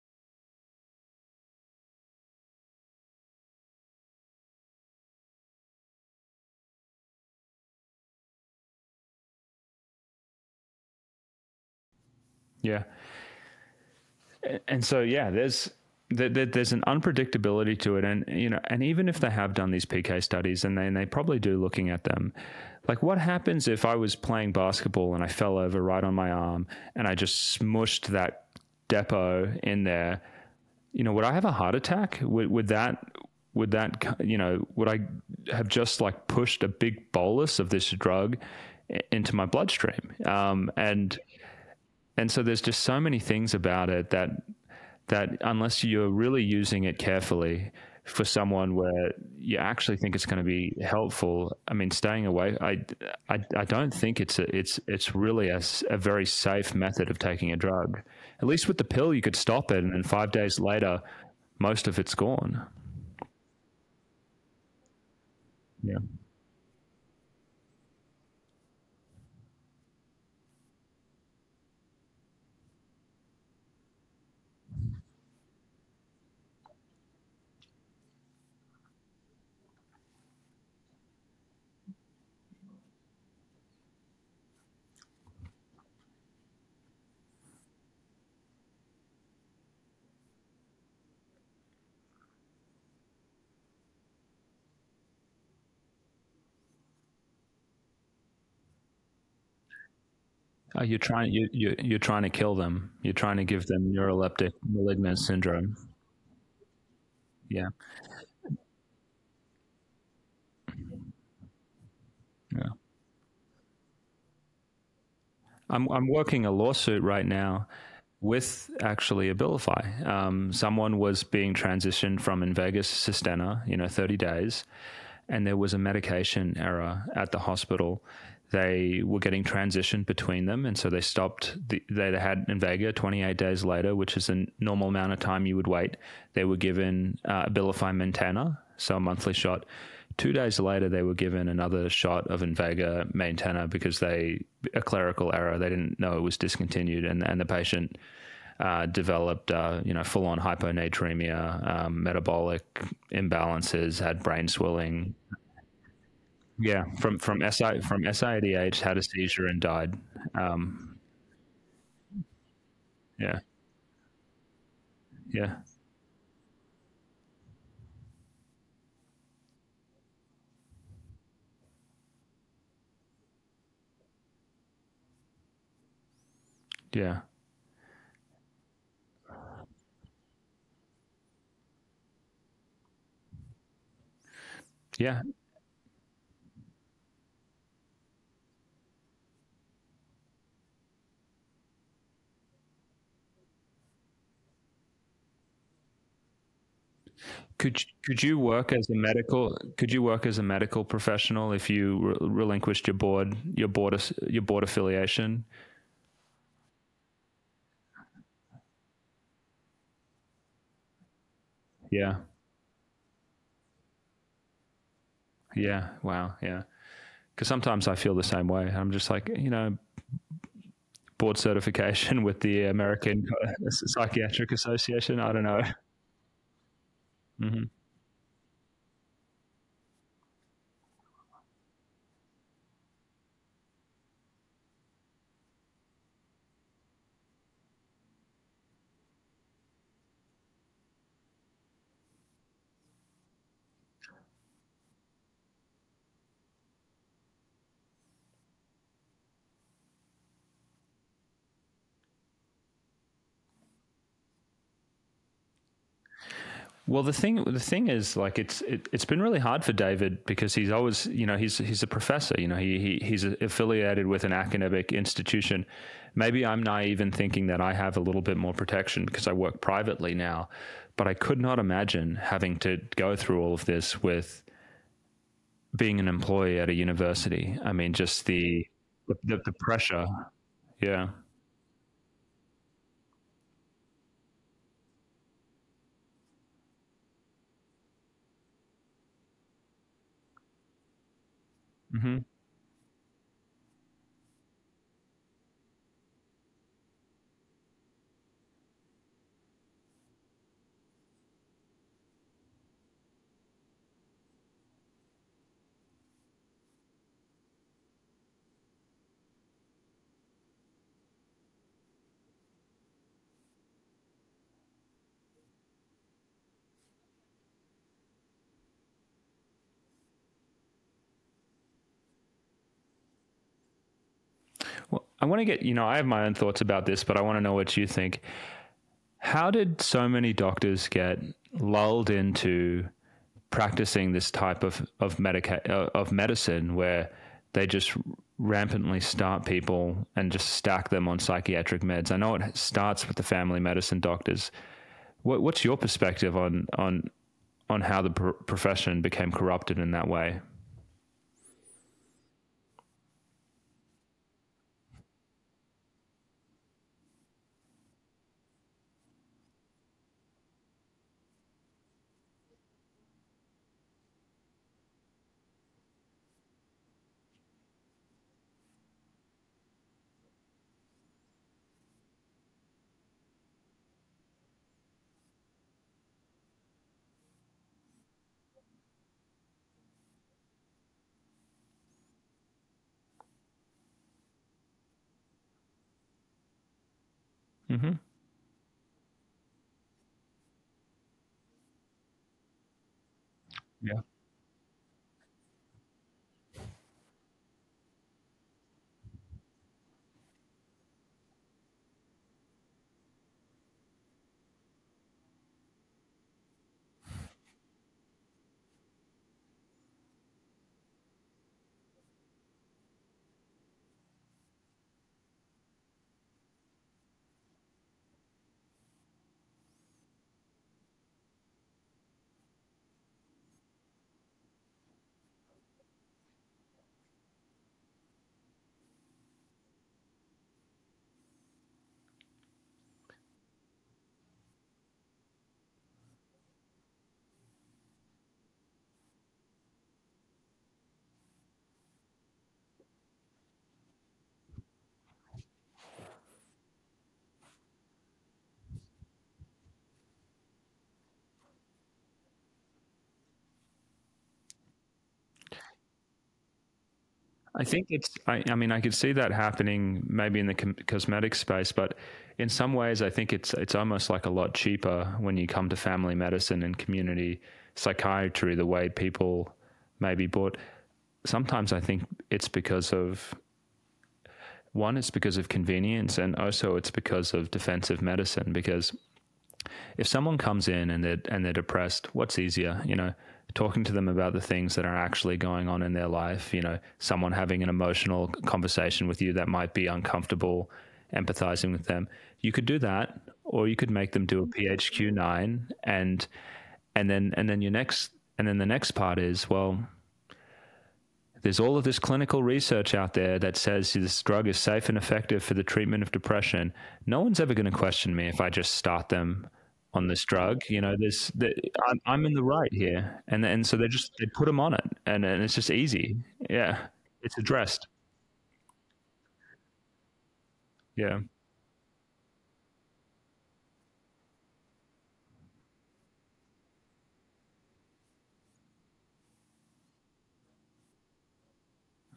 Yeah. And so, yeah, there's there's an unpredictability to it, and you know, and even if they have done these PK studies, and they and they probably do looking at them, like what happens if I was playing basketball and I fell over right on my arm and I just smushed that depot in there? You know, would I have a heart attack? Would would that would that you know would I have just like pushed a big bolus of this drug into my bloodstream? Um, and and so there's just so many things about it that that unless you're really using it carefully for someone where you actually think it's going to be helpful, I mean, staying away, I, I, I don't think it's a, it's it's really a, a very safe method of taking a drug. At least with the pill, you could stop it, and then five days later, most of it's gone. Yeah. Oh, you're trying you, you you're trying to kill them. You're trying to give them neuroleptic malignant syndrome. Yeah. Yeah. I'm I'm working a lawsuit right now with actually Abilify. Um, someone was being transitioned from Invega to Sustenna, you know, 30 days, and there was a medication error at the hospital they were getting transitioned between them, and so they stopped. The, they had Invega 28 days later, which is a normal amount of time you would wait. They were given uh, Abilify Maintena, so a monthly shot. Two days later, they were given another shot of Invega Maintena because they a clerical error. They didn't know it was discontinued, and and the patient uh, developed, uh, you know, full on hyponatremia, um, metabolic imbalances, had brain swelling, yeah, from from SI from SIADH, had a seizure and died. Um, yeah, yeah, yeah, yeah. Could could you work as a medical could you work as a medical professional if you re- relinquished your board your board your board affiliation? Yeah. Yeah. Wow. Yeah. Because sometimes I feel the same way. I'm just like you know, board certification with the American Psychiatric Association. I don't know. Mm-hmm. Well, the thing the thing is, like, it's it, has been really hard for David because he's always, you know, he's he's a professor. You know, he, he he's affiliated with an academic institution. Maybe I'm naive in thinking that I have a little bit more protection because I work privately now, but I could not imagine having to go through all of this with being an employee at a university. I mean, just the the, the pressure. Yeah. Mm-hmm. I want to get, you know, I have my own thoughts about this, but I want to know what you think. How did so many doctors get lulled into practicing this type of of, medica- uh, of medicine where they just rampantly start people and just stack them on psychiatric meds? I know it starts with the family medicine doctors. What, what's your perspective on on on how the pr- profession became corrupted in that way? I think it's. I, I, mean, I could see that happening maybe in the com- cosmetic space, but in some ways, I think it's it's almost like a lot cheaper when you come to family medicine and community psychiatry. The way people maybe bought. Sometimes I think it's because of one. It's because of convenience, and also it's because of defensive medicine. Because if someone comes in and they're and they're depressed, what's easier, you know? Talking to them about the things that are actually going on in their life. You know, someone having an emotional conversation with you that might be uncomfortable, empathizing with them. You could do that, or you could make them do a mm-hmm. PHQ nine, and and then and then your next and then the next part is well. There's all of this clinical research out there that says this drug is safe and effective for the treatment of depression. No one's ever going to question me if I just start them on this drug. You know, there's I'm, I'm in the right here, and and so they just they put them on it, and and it's just easy. Yeah, it's addressed. Yeah.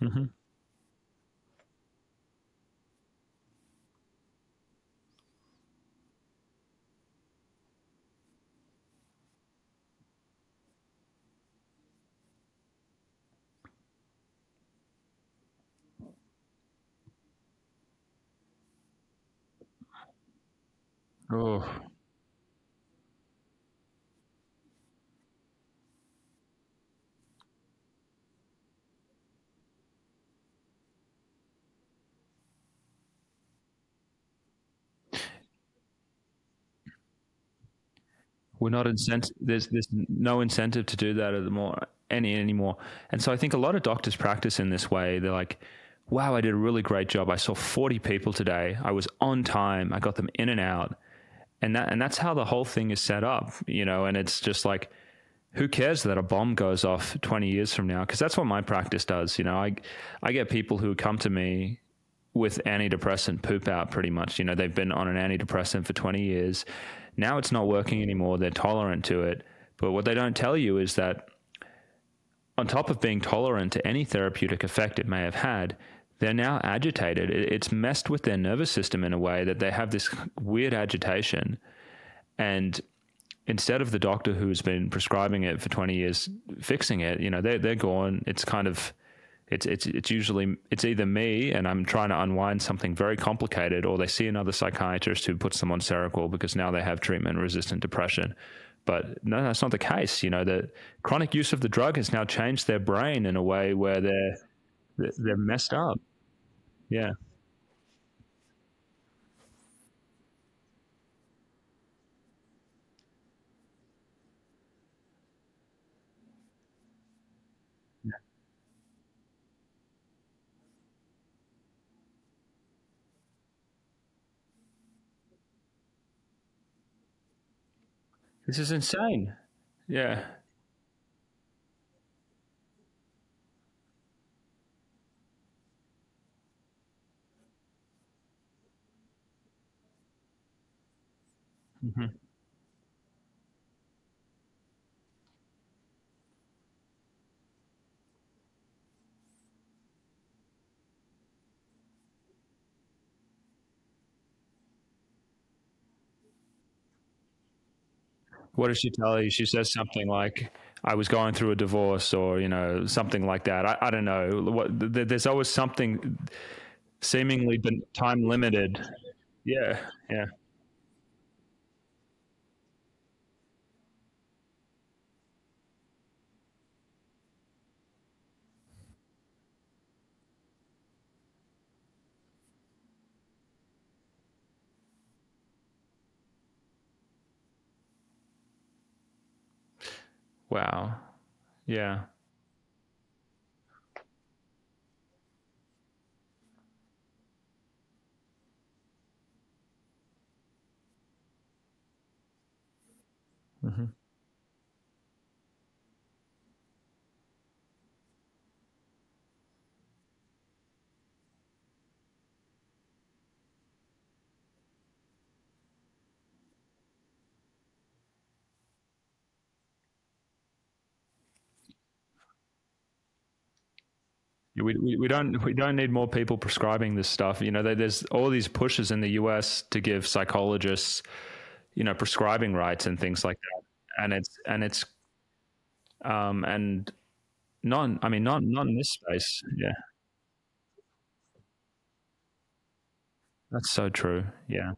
Mm-hmm. Oh. We're not incent. There's there's no incentive to do that anymore. Any anymore. And so I think a lot of doctors practice in this way. They're like, "Wow, I did a really great job. I saw 40 people today. I was on time. I got them in and out." And that and that's how the whole thing is set up, you know. And it's just like, who cares that a bomb goes off 20 years from now? Because that's what my practice does. You know, I I get people who come to me with antidepressant poop out pretty much. You know, they've been on an antidepressant for 20 years. Now it's not working anymore. They're tolerant to it. But what they don't tell you is that on top of being tolerant to any therapeutic effect it may have had, they're now agitated. It's messed with their nervous system in a way that they have this weird agitation. And instead of the doctor who's been prescribing it for 20 years fixing it, you know, they're, they're gone. It's kind of it's it's it's usually it's either me and I'm trying to unwind something very complicated, or they see another psychiatrist who puts them on Seroquel because now they have treatment-resistant depression. But no, that's not the case. You know, the chronic use of the drug has now changed their brain in a way where they're they're messed up. Yeah. This is insane. Yeah. Mm-hmm. What does she tell you? She says something like, "I was going through a divorce," or you know, something like that. I, I don't know. What, there's always something seemingly time limited. Yeah, yeah. Wow. Yeah. Mm-hmm. We, we, don't we don't need more people prescribing this stuff. You know, there's all these pushes in the U.S. to give psychologists, you know, prescribing rights and things like that, and it's and it's, um, and not I mean not not in this space. Yeah, that's so true. Yeah.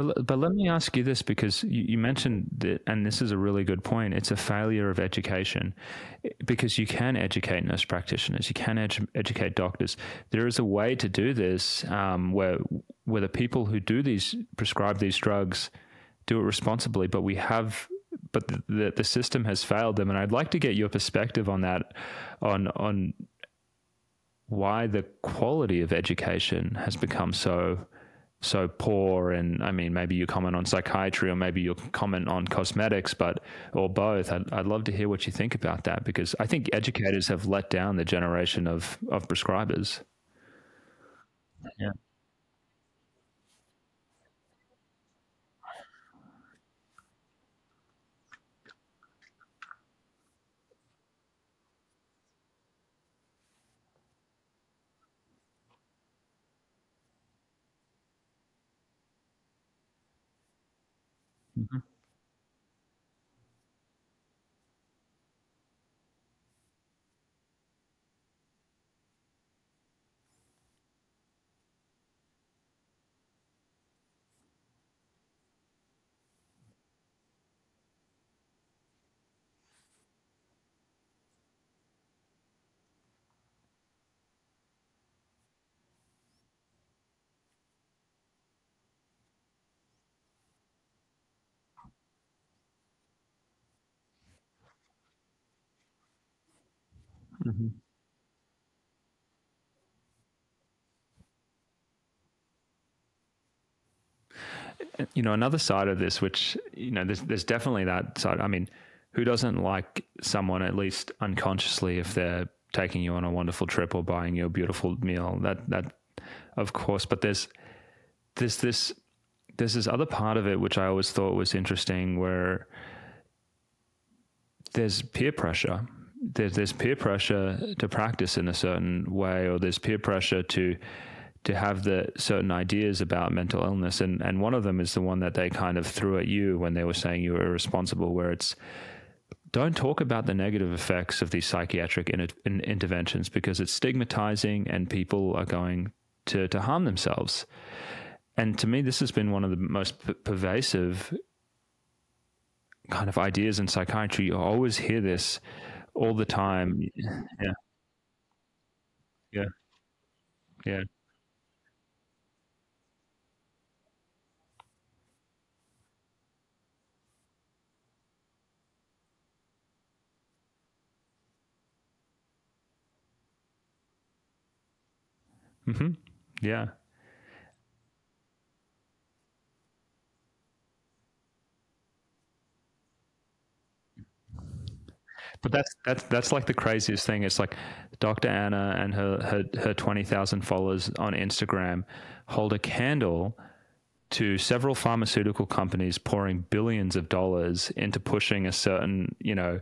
But, but let me ask you this because you, you mentioned that, and this is a really good point. It's a failure of education because you can educate nurse practitioners, you can edu- educate doctors. There is a way to do this um, where where the people who do these prescribe these drugs do it responsibly, but we have but the, the, system has failed them, and I'd like to get your perspective on that, on on why the quality of education has become so so poor and i mean maybe you comment on psychiatry or maybe you comment on cosmetics but or both. I'd, I'd love to hear what you think about that because i think educators have let down the generation of of prescribers. Yeah mm-hmm. Mm-hmm. You know, another side of this, which you know, there's there's definitely that side. I mean, who doesn't like someone at least unconsciously if they're taking you on a wonderful trip or buying you a beautiful meal? That that, of course. But there's there's this there's this other part of it which I always thought was interesting, where there's peer pressure. There's, there's peer pressure to practice in a certain way, or there's peer pressure to to have the certain ideas about mental illness, and and one of them is the one that they kind of threw at you when they were saying you were irresponsible, where it's don't talk about the negative effects of these psychiatric in, in interventions because it's stigmatizing and people are going to, to harm themselves. And to me, this has been one of the most pervasive kind of ideas in psychiatry. You always hear this all the time. Yeah. Yeah. Yeah. Mm-hmm. Yeah. But that's that's that's like the craziest thing. It's like Dr. Anna and her her, her twenty thousand followers on Instagram hold a candle to several pharmaceutical companies pouring billions of dollars into pushing a certain you know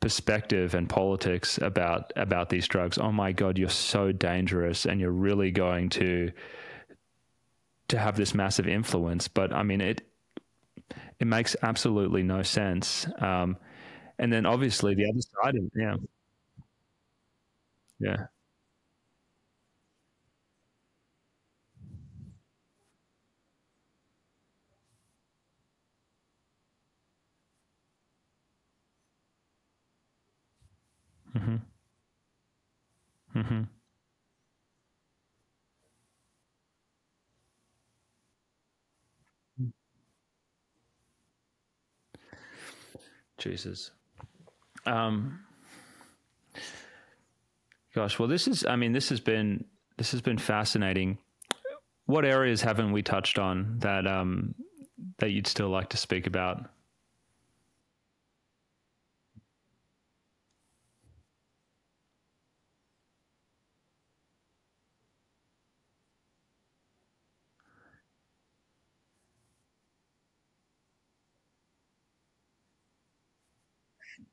perspective and politics about about these drugs. Oh my god, you're so dangerous, and you're really going to to have this massive influence. But I mean, it it makes absolutely no sense. Um, and then obviously the other side, yeah, yeah. Mm-hmm. Mm-hmm. Jesus. Um, gosh, well, this is. I mean, this has been this has been fascinating. What areas haven't we touched on that um, that you'd still like to speak about?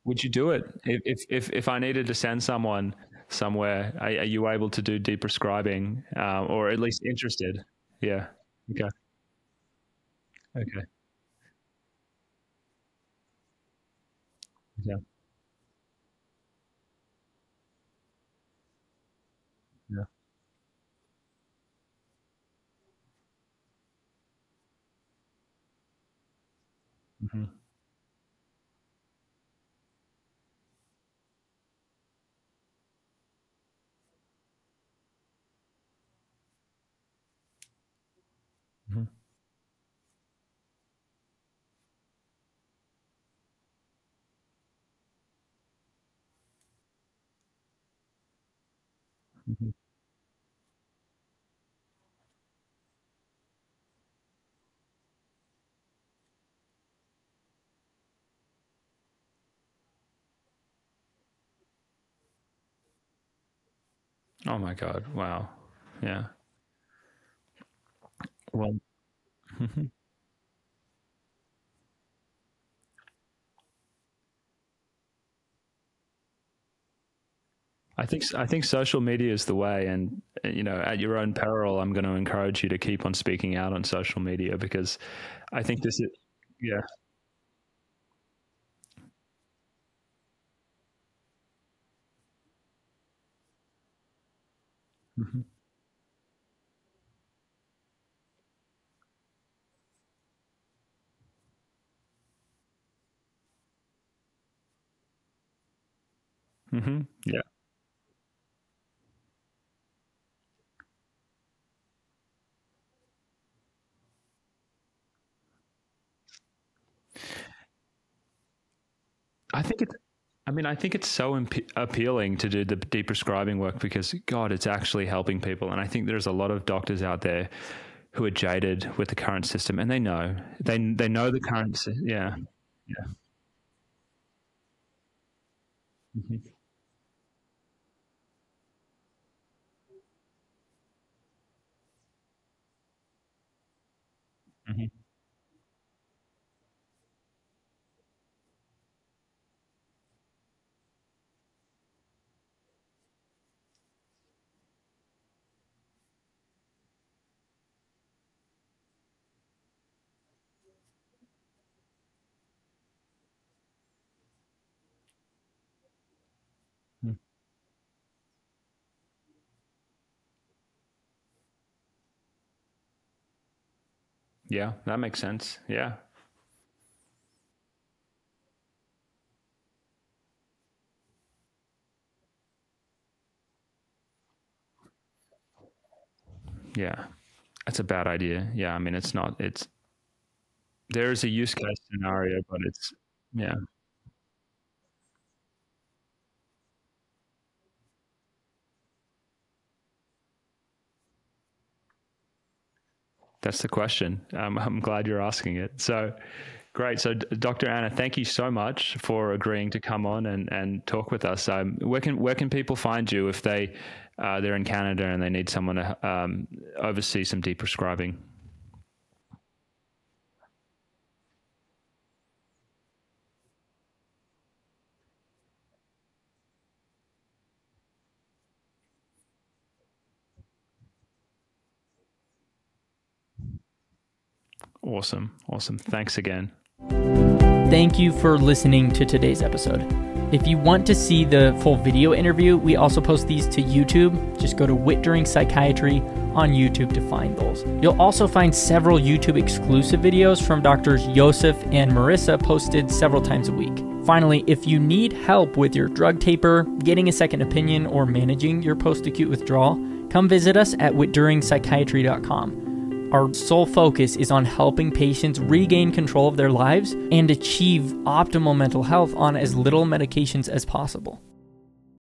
Would you do it if if if I needed to send someone somewhere? Are, are you able to do deprescribing, um, or at least interested? Yeah. Okay. Okay. Yeah. Yeah. Mm-hmm. Mm-hmm. Mm-hmm. Oh my God! Wow. Yeah. Well. I think I think social media is the way, and you know, at your own peril, I'm going to encourage you to keep on speaking out on social media because I think this is, yeah, hmm hmm yeah. I think it's I mean, I think it's so imp- appealing to do the deprescribing work because, God, it's actually helping people. And I think there's a lot of doctors out there who are jaded with the current system, and they know they they know the current. Yeah, yeah. Mm-hmm. Mm-hmm. Yeah, that makes sense. Yeah. Yeah. That's a bad idea. Yeah, I mean it's not it's there is a use case scenario, but it's yeah. That's the question. Um, I'm glad you're asking it. So, great. So, Dr. Anna, thank you so much for agreeing to come on and, and talk with us. Um, where can where can people find you if they uh, they're in Canada and they need someone to um, oversee some deprescribing? Awesome. Awesome. Thanks again. Thank you for listening to today's episode. If you want to see the full video interview, we also post these to YouTube. Just go to Witt-Doerring Psychiatry on YouTube to find those. You'll also find several YouTube exclusive videos from doctors Josef and Marissa posted several times a week. Finally, if you need help with your drug taper, getting a second opinion, or managing your post acute withdrawal, come visit us at witduringpsychiatry.com. Our sole focus is on helping patients regain control of their lives and achieve optimal mental health on as little medications as possible.